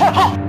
二号。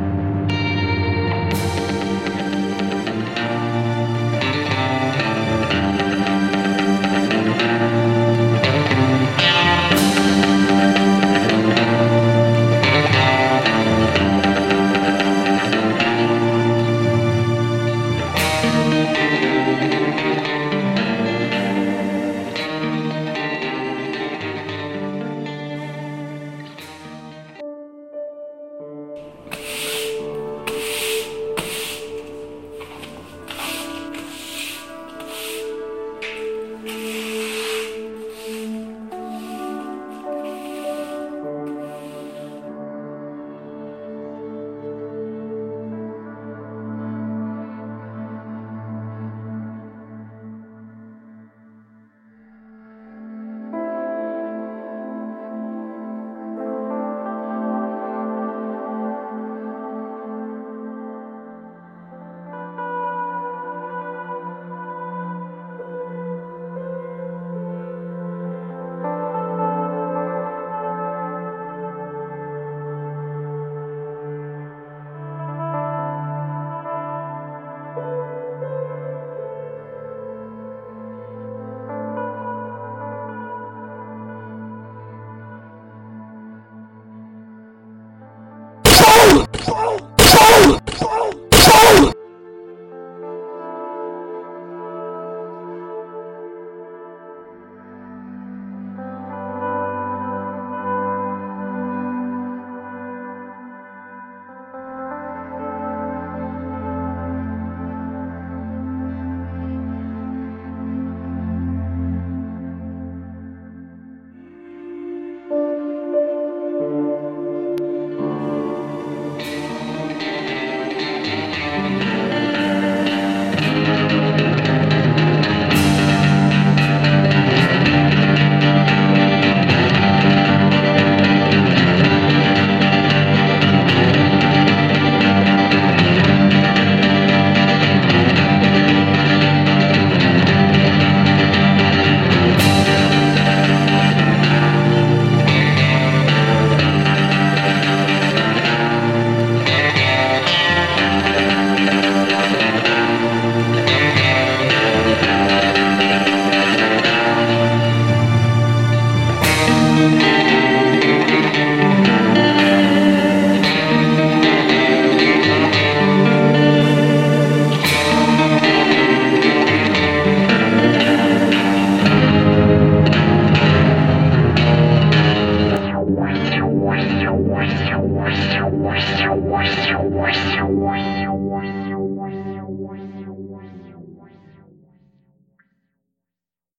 我想我想我想